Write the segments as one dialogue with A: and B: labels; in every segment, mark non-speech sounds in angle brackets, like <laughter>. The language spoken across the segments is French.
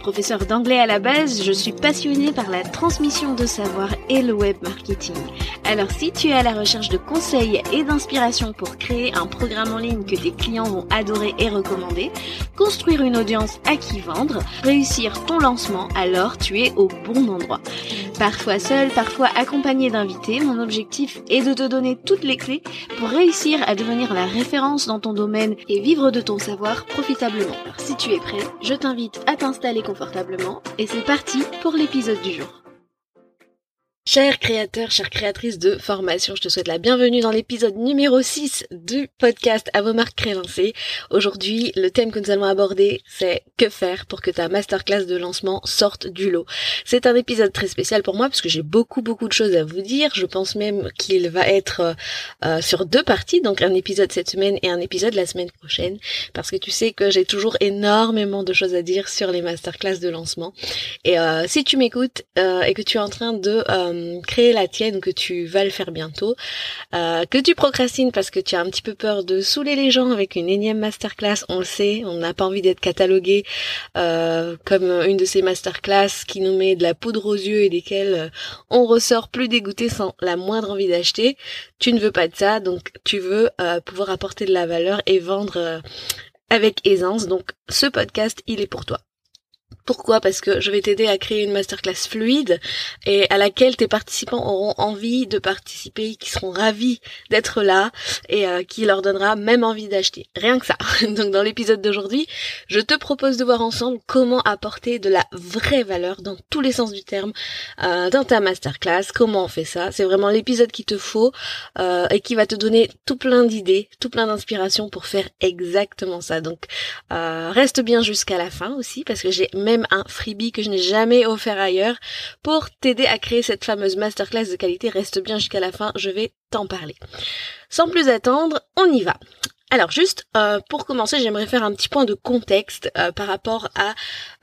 A: Professeur d'anglais à la base, je suis passionnée par la transmission de savoir et le web marketing. Alors si tu es à la recherche de conseils et d'inspiration pour créer un programme en ligne que tes clients vont adorer et recommander, construire une audience à qui vendre, réussir ton lancement, alors tu es au bon endroit. Parfois seul, parfois accompagné d'invités, mon objectif est de te donner toutes les clés pour réussir à devenir la référence dans ton domaine et vivre de ton savoir profitablement. Alors si tu es prêt, je t'invite à t'installer et c'est parti pour l'épisode du jour. Chers créateurs, chères créatrices de formation, je te souhaite la bienvenue dans l'épisode numéro 6 du podcast à vos marques créancées. Aujourd'hui, le thème que nous allons aborder, c'est que faire pour que ta masterclass de lancement sorte du lot. C'est un épisode très spécial pour moi parce que j'ai beaucoup beaucoup de choses à vous dire. Je pense même qu'il va être euh, euh, sur deux parties, donc un épisode cette semaine et un épisode la semaine prochaine, parce que tu sais que j'ai toujours énormément de choses à dire sur les masterclass de lancement. Et euh, si tu m'écoutes et que tu es en train de euh, créer la tienne, que tu vas le faire bientôt, euh, que tu procrastines parce que tu as un petit peu peur de saouler les gens avec une énième masterclass, on le sait, on n'a pas envie d'être catalogué euh, comme une de ces masterclass qui nous met de la poudre aux yeux et desquelles on ressort plus dégoûté sans la moindre envie d'acheter. Tu ne veux pas de ça, donc tu veux pouvoir apporter de la valeur et vendre avec aisance. Donc ce podcast, il est pour toi. Pourquoi? Parce que je vais t'aider à créer une masterclass fluide et à laquelle tes participants auront envie de participer, qui seront ravis d'être là et euh, qui leur donnera même envie d'acheter. Rien que ça. <laughs> Donc dans l'épisode d'aujourd'hui, je te propose de voir ensemble comment apporter de la vraie valeur dans tous les sens du terme euh, dans ta masterclass. Comment on fait ça? C'est vraiment l'épisode qu'il te faut euh, et qui va te donner tout plein d'idées, tout plein d'inspiration pour faire exactement ça. Donc reste bien jusqu'à la fin aussi parce que j'ai même un freebie que je n'ai jamais offert ailleurs pour t'aider à créer cette fameuse masterclass de qualité. Reste bien jusqu'à la fin, je vais t'en parler. Sans plus attendre, on y va. Alors juste euh, pour commencer, j'aimerais faire un petit point de contexte euh, par rapport à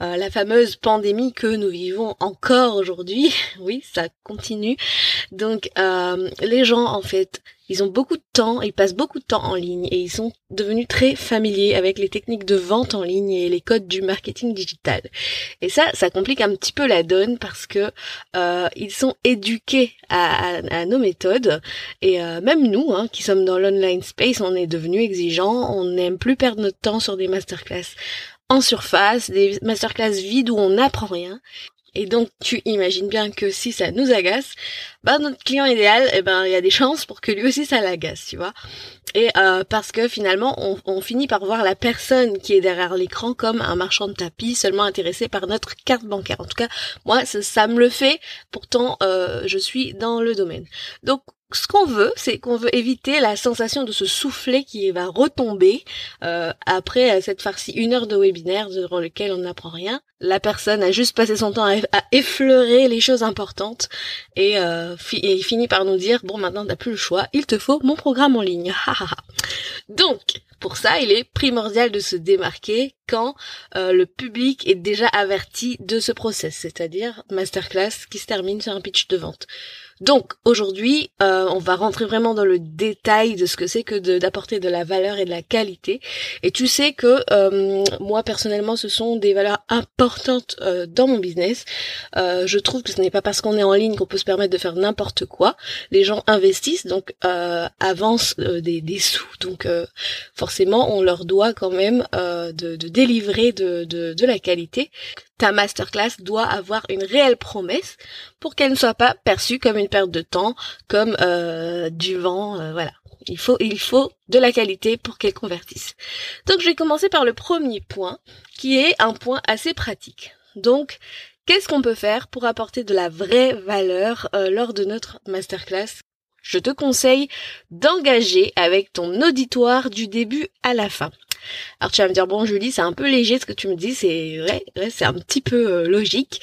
A: euh, la fameuse pandémie que nous vivons encore aujourd'hui. <laughs> oui, ça continue. Donc les gens en fait ils ont beaucoup de temps, ils passent beaucoup de temps en ligne et ils sont devenus très familiers avec les techniques de vente en ligne et les codes du marketing digital. Et ça, ça complique un petit peu la donne parce que euh, ils sont éduqués à, nos méthodes et euh, même nous, hein, qui sommes dans l'online space, on est devenus exigeants, on n'aime plus perdre notre temps sur des masterclass en surface, des masterclass vides où on n'apprend rien. Et donc tu imagines bien que si ça nous agace, bah notre client idéal, eh ben il y a des chances pour que lui aussi ça l'agace, tu vois. Et euh, parce que finalement on, finit par voir la personne qui est derrière l'écran comme un marchand de tapis seulement intéressé par notre carte bancaire. En tout cas, moi ça, ça me le fait. Pourtant, euh, je suis dans le domaine. Donc ce qu'on veut, c'est qu'on veut éviter la sensation de ce soufflet qui va retomber euh, après cette farcie une heure de webinaire durant lequel on n'apprend rien. La personne a juste passé son temps à, effleurer les choses importantes et, euh, finit par nous dire bon maintenant t'as plus le choix, il te faut mon programme en ligne. Donc pour ça, il est primordial de se démarquer quand euh, le public est déjà averti de ce process, c'est-à-dire masterclass qui se termine sur un pitch de vente. Donc aujourd'hui, euh, on va rentrer vraiment dans le détail de ce que c'est que d'apporter de, la valeur et de la qualité. Et tu sais que euh, moi personnellement, ce sont des valeurs importantes euh, dans mon business. je trouve que ce n'est pas parce qu'on est en ligne qu'on peut se permettre de faire n'importe quoi. Les gens investissent, donc avancent des, des, sous. Donc forcément, on leur doit quand même de, de, délivrer de, de, de la qualité ta masterclass doit avoir une réelle promesse pour qu'elle ne soit pas perçue comme une perte de temps, comme euh, du vent, euh, voilà. Il faut, il faut de la qualité pour qu'elle convertisse. Donc je vais commencer par le premier point, qui est un point assez pratique. Donc, qu'est-ce qu'on peut faire pour apporter de la vraie valeur euh, lors de notre masterclass? Je te conseille d'engager avec ton auditoire du début à la fin. Alors tu vas me dire bon Julie c'est un peu léger ce que tu me dis c'est vrai, c'est un petit peu euh, logique.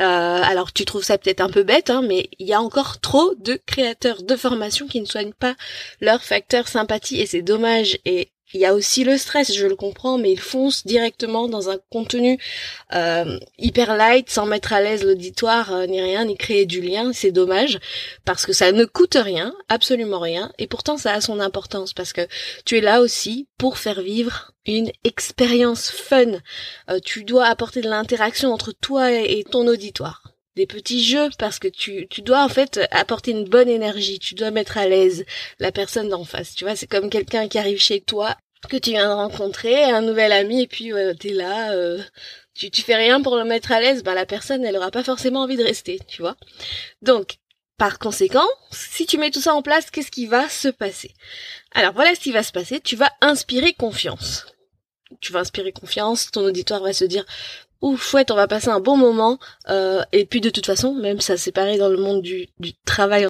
A: Euh, alors tu trouves ça peut-être un peu bête hein, mais il y a encore trop de créateurs de formation qui ne soignent pas leur facteur sympathie et c'est dommage et il y a aussi le stress, je le comprends, mais ils foncent directement dans un contenu euh, hyper light, sans mettre à l'aise l'auditoire euh, ni rien, ni créer du lien. C'est dommage parce que ça ne coûte rien, absolument rien, et pourtant ça a son importance parce que tu es là aussi pour faire vivre une expérience fun. Euh, tu dois apporter de l'interaction entre toi et ton auditoire des petits jeux parce que tu, tu dois en fait apporter une bonne énergie, tu dois mettre à l'aise la personne d'en face. Tu vois, c'est comme quelqu'un qui arrive chez toi que tu viens de rencontrer, un nouvel ami et puis euh, t'es là, euh, tu, tu fais rien pour le mettre à l'aise, bah la personne elle aura pas forcément envie de rester, tu vois. Donc par conséquent, si tu mets tout ça en place, qu'est-ce qui va se passer? Alors voilà ce qui va se passer, tu vas inspirer confiance. Tu vas inspirer confiance, ton auditoire va se dire ouf chouette on va passer un bon moment euh, et puis de toute façon même ça c'est pareil dans le monde du, du travail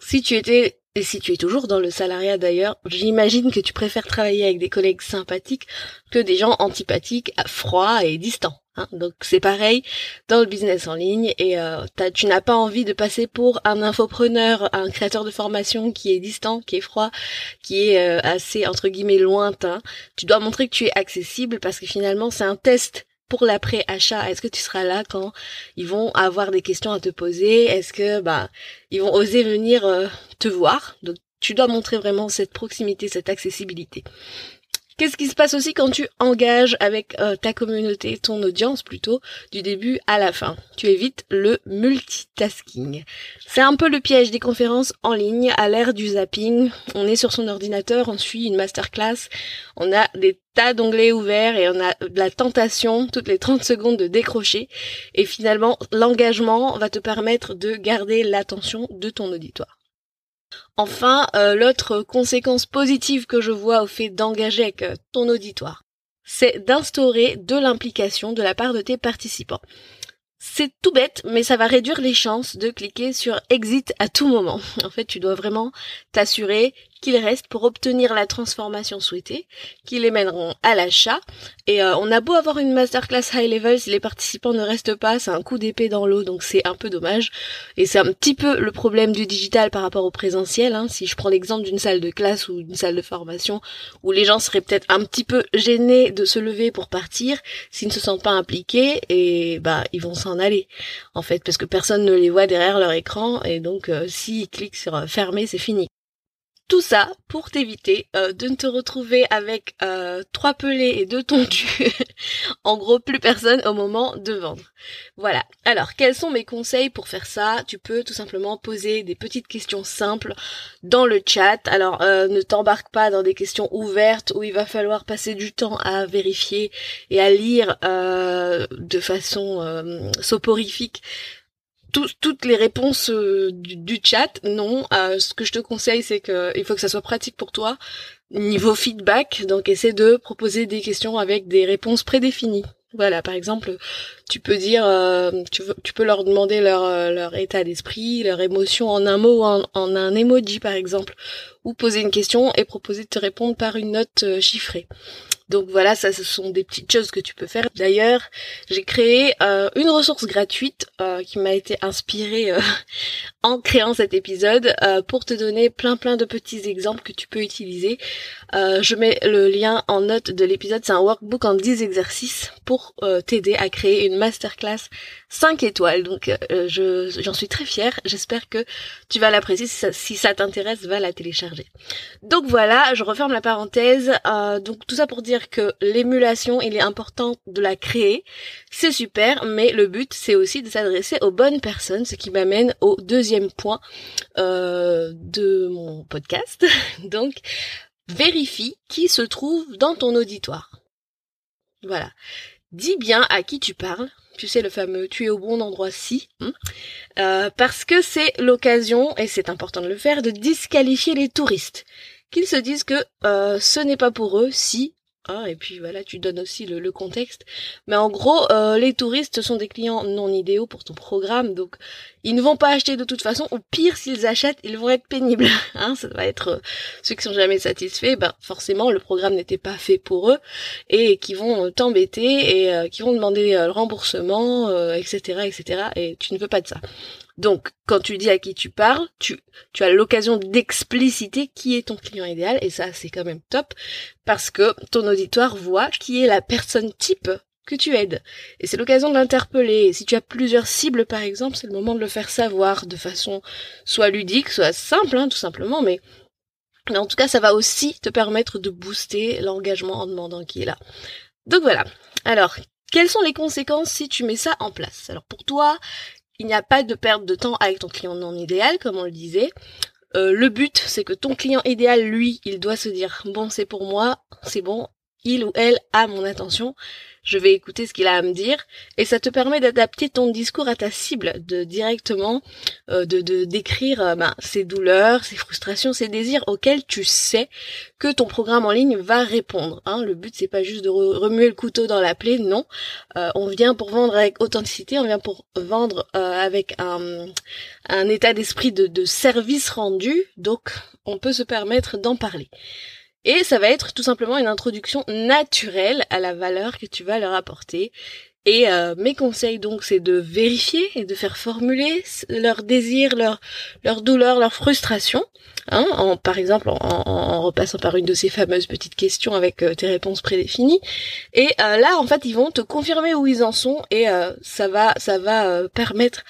A: si tu étais et si tu es toujours dans le salariat d'ailleurs, j'imagine que tu préfères travailler avec des collègues sympathiques que des gens antipathiques, froids et distants. Hein. Donc c'est pareil dans le business en ligne et euh, tu n'as pas envie de passer pour un infopreneur, un créateur de formation qui est distant, qui est froid, qui est euh, assez entre guillemets lointain. Tu dois montrer que tu es accessible parce que finalement c'est un test pour l'après-achat? Est-ce que tu seras là quand ils vont avoir des questions à te poser? Est-ce que bah ils vont oser venir euh, te voir? Donc tu dois montrer vraiment cette proximité, cette accessibilité. Qu'est-ce qui se passe aussi quand tu engages avec euh, ta communauté, ton audience plutôt, du début à la fin? Tu évites le multitasking. C'est un peu le piège des conférences en ligne à l'ère du zapping. On est sur son ordinateur, on suit une masterclass, on a des tas d'onglets ouverts et on a la tentation toutes les 30 secondes de décrocher. Et finalement, l'engagement va te permettre de garder l'attention de ton auditoire. Enfin, euh, l'autre conséquence positive que je vois au fait d'engager avec euh, ton auditoire, c'est d'instaurer de l'implication de la part de tes participants. C'est tout bête, mais ça va réduire les chances de cliquer sur exit à tout moment. <laughs> En fait, tu dois vraiment t'assurer qu'ils restent pour obtenir la transformation souhaitée, qui les mèneront à l'achat. Et euh, on a beau avoir une masterclass high level, si les participants ne restent pas, c'est un coup d'épée dans l'eau, donc c'est un peu dommage. Et c'est un petit peu le problème du digital par rapport au présentiel. Hein. Si je prends l'exemple d'une salle de classe ou d'une salle de formation, où les gens seraient peut-être un petit peu gênés de se lever pour partir, s'ils ne se sentent pas impliqués, et bah ils vont s'en aller, en fait, parce que personne ne les voit derrière leur écran, et donc euh, s'ils cliquent sur euh, fermer, c'est fini. Tout ça pour t'éviter euh, de ne te retrouver avec euh, trois pelés et deux tondus. <laughs> en gros, plus personne au moment de vendre. Voilà. Alors, quels sont mes conseils pour faire ça? Tu peux tout simplement poser des petites questions simples dans le chat. Alors, euh, ne t'embarque pas dans des questions ouvertes où il va falloir passer du temps à vérifier et à lire de façon soporifique toutes les réponses euh, du, chat, non. Euh, ce que je te conseille, c'est que il faut que ça soit pratique pour toi. Niveau feedback, donc essaie de proposer des questions avec des réponses prédéfinies. Voilà, par exemple, tu peux dire, euh, tu, peux leur demander leur, état d'esprit, leur émotion en un mot en, en, un emoji, par exemple, ou poser une question et proposer de te répondre par une note chiffrée. Donc voilà, ça ce sont des petites choses que tu peux faire. D'ailleurs, j'ai créé euh, une ressource gratuite euh, qui m'a été inspirée euh, <laughs> en créant cet épisode pour te donner plein plein de petits exemples que tu peux utiliser. je mets le lien en note de l'épisode, c'est un workbook en 10 exercices pour t'aider à créer une masterclass 5 étoiles. Donc je j'en suis très fière. J'espère que tu vas l'apprécier. Si ça, t'intéresse, va la télécharger. Donc voilà, je referme la parenthèse. donc tout ça pour dire que l'émulation, il est important de la créer. C'est super, mais le but, c'est aussi de s'adresser aux bonnes personnes, ce qui m'amène au deuxième point euh, de mon podcast. <laughs> Donc, vérifie qui se trouve dans ton auditoire. Voilà. Dis bien à qui tu parles. Tu sais le fameux tu es au bon endroit si. Hein. Euh, parce que c'est l'occasion, et c'est important de le faire, de disqualifier les touristes. Qu'ils se disent que euh, ce n'est pas pour eux si Hein, et puis voilà, tu donnes aussi le, contexte. Mais en gros, euh, les touristes sont des clients non idéaux pour ton programme, donc ils ne vont pas acheter de toute façon. Ou pire, s'ils achètent, ils vont être pénibles. <laughs> Hein, ça va être euh, ceux qui sont jamais satisfaits. Ben forcément, le programme n'était pas fait pour eux et qui vont euh, t'embêter et qui vont demander le remboursement, etc., etc. Et tu ne veux pas de ça. Donc, quand tu dis à qui tu parles, tu, tu as l'occasion d'expliciter qui est ton client idéal, et ça, c'est quand même top, parce que ton auditoire voit qui est la personne type que tu aides. Et c'est l'occasion de l'interpeller. Si tu as plusieurs cibles, par exemple, c'est le moment de le faire savoir de façon soit ludique, soit simple, hein, tout simplement, mais mais en tout cas, ça va aussi te permettre de booster l'engagement en demandant qui est là. Donc voilà. Alors, quelles sont les conséquences si tu mets ça en place? Alors pour toi, il n'y a pas de perte de temps avec ton client non idéal, comme on le disait. Euh, le but, c'est que ton client idéal, lui, il doit se dire, bon, c'est pour moi, c'est bon, il ou elle a mon attention, je vais écouter ce qu'il a à me dire et ça te permet d'adapter ton discours à ta cible, de directement euh, de, décrire euh, ben, ses douleurs, ses frustrations, ses désirs auxquels tu sais que ton programme en ligne va répondre. Hein. Le but c'est pas juste de remuer le couteau dans la plaie, non. Euh, on vient pour vendre avec authenticité, on vient pour vendre avec un, état d'esprit de, de service rendu, donc on peut se permettre d'en parler. Et ça va être tout simplement une introduction naturelle à la valeur que tu vas leur apporter. Et euh, mes conseils donc c'est de vérifier et de faire formuler leurs désirs, leurs leur douleurs, leurs frustrations, hein, en, par exemple en, repassant par une de ces fameuses petites questions avec euh, tes réponses prédéfinies. Et euh, là en fait ils vont te confirmer où ils en sont et ça va ça va permettre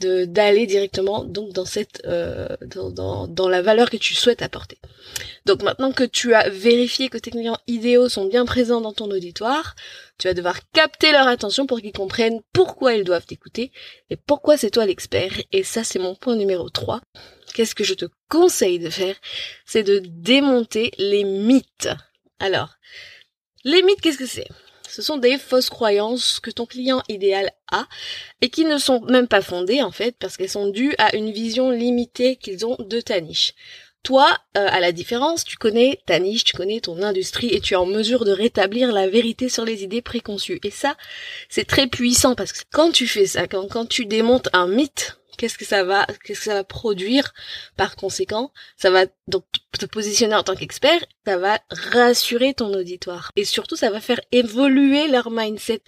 A: d'aller directement donc dans cette euh, dans, dans, dans, la valeur que tu souhaites apporter. Donc maintenant que tu as vérifié que tes clients idéaux sont bien présents dans ton auditoire, tu vas devoir capter leur attention pour qu'ils comprennent pourquoi ils doivent t'écouter et pourquoi c'est toi l'expert. Et ça c'est mon point numéro 3. Qu'est-ce que je te conseille de faire? C'est de démonter les mythes. Alors, les mythes, qu'est-ce que c'est? Ce sont des fausses croyances que ton client idéal a et qui ne sont même pas fondées en fait parce qu'elles sont dues à une vision limitée qu'ils ont de ta niche. Toi, euh, à la différence, tu connais ta niche, tu connais ton industrie et tu es en mesure de rétablir la vérité sur les idées préconçues. Et ça, c'est très puissant parce que quand tu fais ça, quand, quand tu démontes un mythe, qu'est-ce que ça va, que ça va produire par conséquent. Ça va donc te positionner en tant qu'expert, ça va rassurer ton auditoire. Et surtout ça va faire évoluer leur mindset,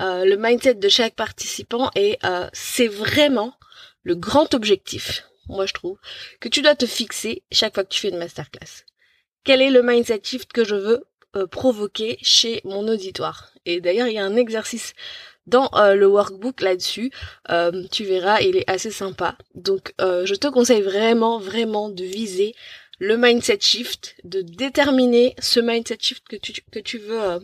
A: euh, le mindset de chaque participant et euh, c'est vraiment le grand objectif, moi je trouve, que tu dois te fixer chaque fois que tu fais une masterclass. Quel est le mindset shift que je veux euh, provoquer chez mon auditoire? Et d'ailleurs il y a un exercice dans euh, le workbook là-dessus. Euh, tu verras, il est assez sympa. Donc euh, je te conseille vraiment, vraiment de viser le mindset shift, de déterminer ce mindset shift que tu, que tu veux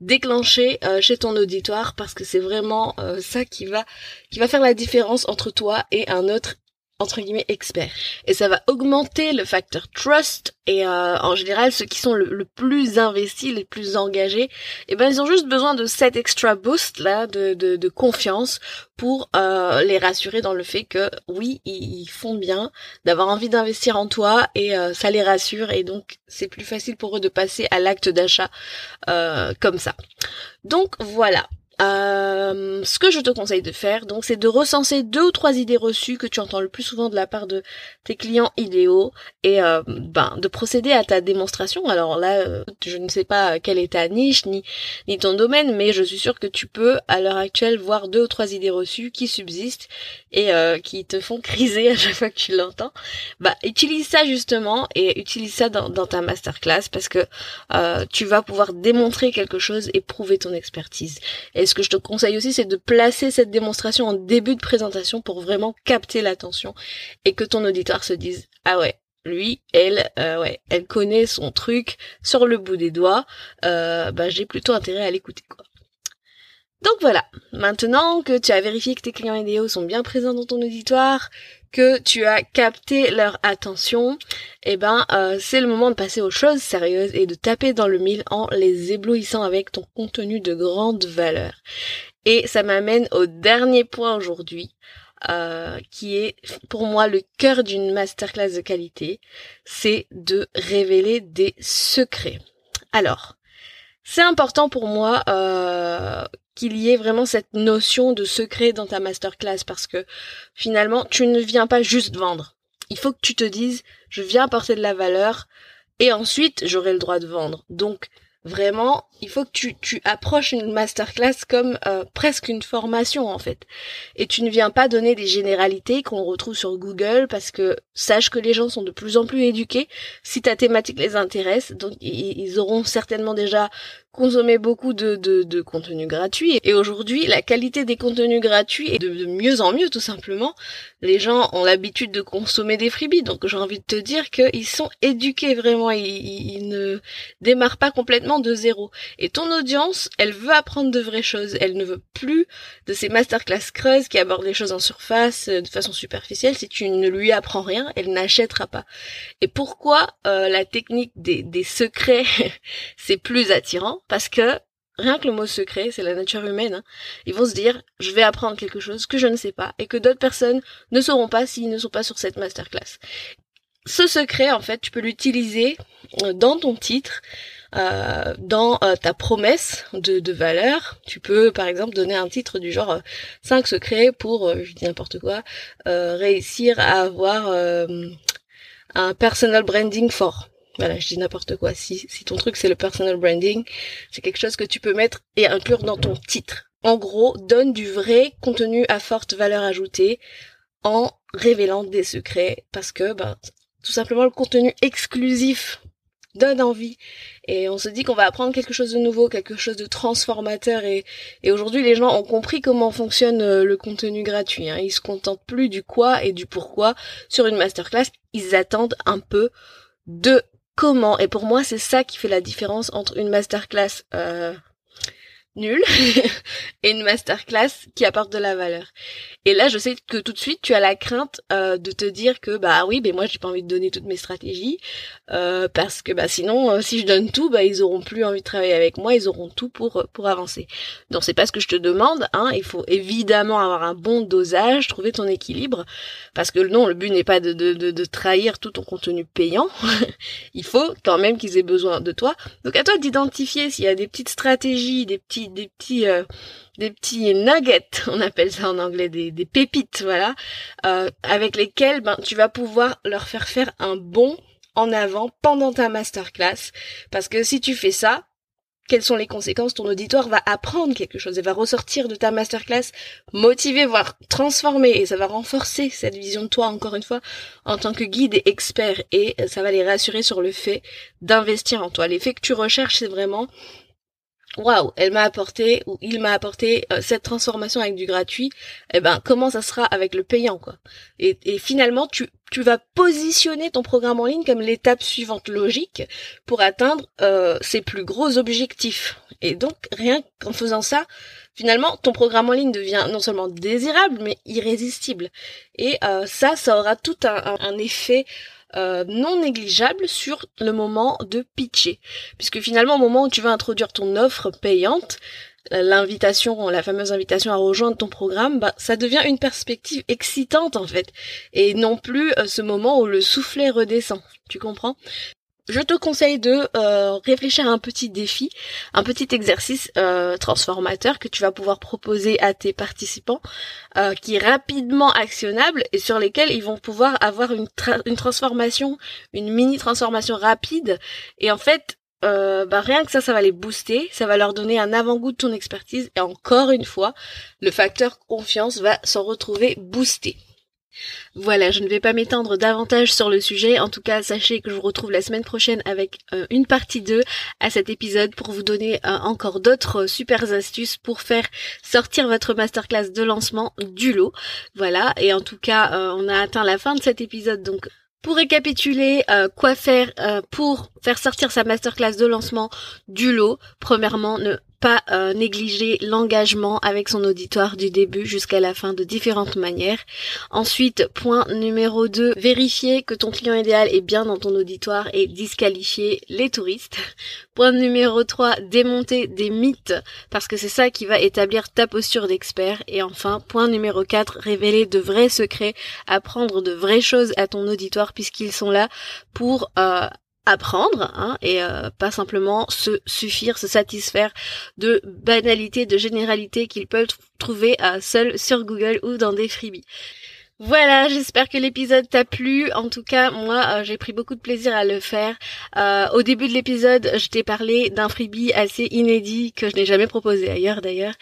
A: déclencher chez ton auditoire parce que c'est vraiment ça qui va qui va faire la différence entre toi et un autre entre guillemets expert. Et ça va augmenter le facteur trust et euh, en général ceux qui sont le, plus investis les plus engagés eh ben ils ont juste besoin de cet extra boost là de, de, de confiance pour euh, les rassurer dans le fait que oui ils, font bien d'avoir envie d'investir en toi et euh, ça les rassure et donc c'est plus facile pour eux de passer à l'acte d'achat comme ça. Donc voilà euh, ce que je te conseille de faire, donc, c'est de recenser deux ou trois idées reçues que tu entends le plus souvent de la part de tes clients idéaux et euh, ben de procéder à ta démonstration. Alors là, euh, je ne sais pas quelle est ta niche ni ton domaine, mais je suis sûre que tu peux à l'heure actuelle voir deux ou trois idées reçues qui subsistent et qui te font <laughs> criser à chaque fois que tu l'entends. Bah utilise ça justement et utilise ça dans, ta masterclass parce que tu vas pouvoir démontrer quelque chose et prouver ton expertise. Et ce que je te conseille aussi, c'est de placer cette démonstration en début de présentation pour vraiment capter l'attention et que ton auditoire se dise ah ouais lui, elle, euh, ouais, elle connaît son truc sur le bout des doigts. Euh, bah, j'ai plutôt intérêt à l'écouter, quoi. Donc voilà. Maintenant que tu as vérifié que tes clients idéaux sont bien présents dans ton auditoire, que tu as capté leur attention, eh ben euh, c'est le moment de passer aux choses sérieuses et de taper dans le mille en les éblouissant avec ton contenu de grande valeur. Et ça m'amène au dernier point aujourd'hui, euh, qui est pour moi le cœur d'une masterclass de qualité, c'est de révéler des secrets. Alors, c'est important pour moi euh, qu'il y ait vraiment cette notion de secret dans ta masterclass parce que finalement, tu ne viens pas juste vendre. Il faut que tu te dises, je viens apporter de la valeur et ensuite j'aurai le droit de vendre. Donc, Vraiment, il faut que tu, tu approches une masterclass comme euh, presque une formation en fait. Et tu ne viens pas donner des généralités qu'on retrouve sur Google parce que sache que les gens sont de plus en plus éduqués. Si ta thématique les intéresse, donc ils auront certainement déjà consommer beaucoup de, de, de contenu gratuit. Et aujourd'hui, la qualité des contenus gratuits est de, mieux en mieux, tout simplement. Les gens ont l'habitude de consommer des freebies, donc j'ai envie de te dire qu'ils sont éduqués vraiment, ils, ils, ne démarrent pas complètement de zéro. Et ton audience, elle veut apprendre de vraies choses, elle ne veut plus de ces masterclass creuses qui abordent les choses en surface, euh, de façon superficielle. Si tu ne lui apprends rien, elle n'achètera pas. Et pourquoi euh, la technique des, des secrets, <laughs> c'est plus attirant? Parce que rien que le mot secret, c'est la nature humaine, hein, ils vont se dire, je vais apprendre quelque chose que je ne sais pas et que d'autres personnes ne sauront pas s'ils ne sont pas sur cette masterclass. Ce secret, en fait, tu peux l'utiliser euh, dans ton titre, euh, dans euh, ta promesse de, de, valeur. Tu peux, par exemple, donner un titre du genre 5 secrets pour, je dis n'importe quoi, réussir à avoir un personal branding fort. Voilà, je dis n'importe quoi. Si, si ton truc c'est le personal branding, c'est quelque chose que tu peux mettre et inclure dans ton titre. En gros, donne du vrai contenu à forte valeur ajoutée en révélant des secrets parce que ben tout simplement le contenu exclusif donne envie et on se dit qu'on va apprendre quelque chose de nouveau, quelque chose de transformateur et, et aujourd'hui les gens ont compris comment fonctionne euh, le contenu gratuit. Hein. Ils se contentent plus du quoi et du pourquoi sur une masterclass, ils attendent un peu de comment. Et pour moi, c'est ça qui fait la différence entre une masterclass euh, nulle <laughs> et une masterclass qui apporte de la valeur. Et là, je sais que tout de suite, tu as la crainte euh, de te dire que bah oui, mais moi j'ai pas envie de donner toutes mes stratégies euh, parce que bah sinon, euh, si je donne tout, bah ils auront plus envie de travailler avec moi, ils auront tout pour pour avancer. Donc c'est pas ce que je te demande. Hein. Il faut évidemment avoir un bon dosage, trouver ton équilibre, parce que non, le but n'est pas de, de, de, de trahir tout ton contenu payant. <laughs> Il faut quand même qu'ils aient besoin de toi. Donc à toi d'identifier s'il y a des petites stratégies, des petits des petits des petits nuggets, <laughs> on appelle ça en anglais des, des pépites, voilà, euh, avec lesquels ben tu vas pouvoir leur faire faire un bond en avant pendant ta masterclass, parce que si tu fais ça, quelles sont les conséquences? Ton auditoire va apprendre quelque chose et va ressortir de ta masterclass motivé, voire transformé, et ça va renforcer cette vision de toi encore une fois en tant que guide et expert, et ça va les rassurer sur le fait d'investir en toi. L'effet que tu recherches, c'est vraiment waouh, elle m'a apporté ou il m'a apporté euh, cette transformation avec du gratuit, eh ben comment ça sera avec le payant quoi. Et, finalement tu tu vas positionner ton programme en ligne comme l'étape suivante logique pour atteindre euh, ses plus gros objectifs. Et donc rien qu'en faisant ça, finalement ton programme en ligne devient non seulement désirable mais irrésistible. Et euh, ça, ça aura tout un, un effet euh, non négligeable sur le moment de pitcher. Puisque finalement, au moment où tu vas introduire ton offre payante, euh, l'invitation, la fameuse invitation à rejoindre ton programme, bah, ça devient une perspective excitante en fait, et non plus euh, ce moment où le soufflet redescend. Tu comprends? Je te conseille de euh, réfléchir à un petit défi, un petit exercice euh, transformateur que tu vas pouvoir proposer à tes participants, euh, qui est rapidement actionnable et sur lesquels ils vont pouvoir avoir une, transformation, une mini transformation rapide. Et en fait, bah, rien que ça, ça va les booster, ça va leur donner un avant-goût de ton expertise et encore une fois, le facteur confiance va s'en retrouver boosté. Voilà, je ne vais pas m'étendre davantage sur le sujet. En tout cas, sachez que je vous retrouve la semaine prochaine avec euh, une partie 2 à cet épisode pour vous donner euh, encore d'autres super astuces pour faire sortir votre masterclass de lancement du lot. Voilà, et en tout cas, euh, on a atteint la fin de cet épisode, donc pour récapituler, quoi faire pour faire sortir sa masterclass de lancement du lot Premièrement, ne pas euh, négliger l'engagement avec son auditoire du début jusqu'à la fin de différentes manières. Ensuite, point numéro 2, vérifier que ton client idéal est bien dans ton auditoire et disqualifier les touristes. Point numéro 3, démonter des mythes parce que c'est ça qui va établir ta posture d'expert. Et enfin, point numéro 4, révéler de vrais secrets, apprendre de vraies choses à ton auditoire puisqu'ils sont là pour euh, apprendre hein, et euh, pas simplement se suffire, se satisfaire de banalités, de généralités qu'ils peuvent trouver à seuls sur Google ou dans des freebies. Voilà, j'espère que l'épisode t'a plu. En tout cas, moi, euh, j'ai pris beaucoup de plaisir à le faire. Euh, au début de l'épisode, je t'ai parlé d'un freebie assez inédit que je n'ai jamais proposé ailleurs d'ailleurs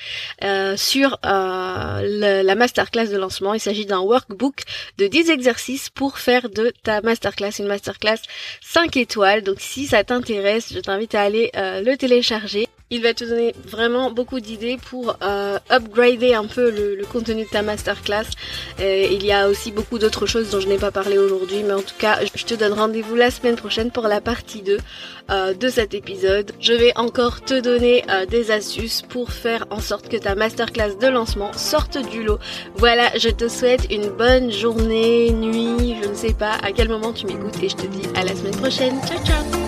A: euh, sur la masterclass de lancement. Il s'agit d'un workbook de 10 exercices pour faire de ta masterclass une masterclass 5 étoiles. Donc si ça t'intéresse, je t'invite à aller le télécharger. Il va te donner vraiment beaucoup d'idées pour euh, upgrader un peu le, contenu de ta masterclass. il y a aussi beaucoup d'autres choses dont je n'ai pas parlé aujourd'hui, mais en tout cas, je te donne rendez-vous la semaine prochaine pour la partie 2 euh, de cet épisode. Je vais encore te donner euh, des astuces pour faire en sorte que ta masterclass de lancement sorte du lot. Voilà, je te souhaite une bonne journée, nuit, je ne sais pas à quel moment tu m'écoutes et je te dis à la semaine prochaine. Ciao ciao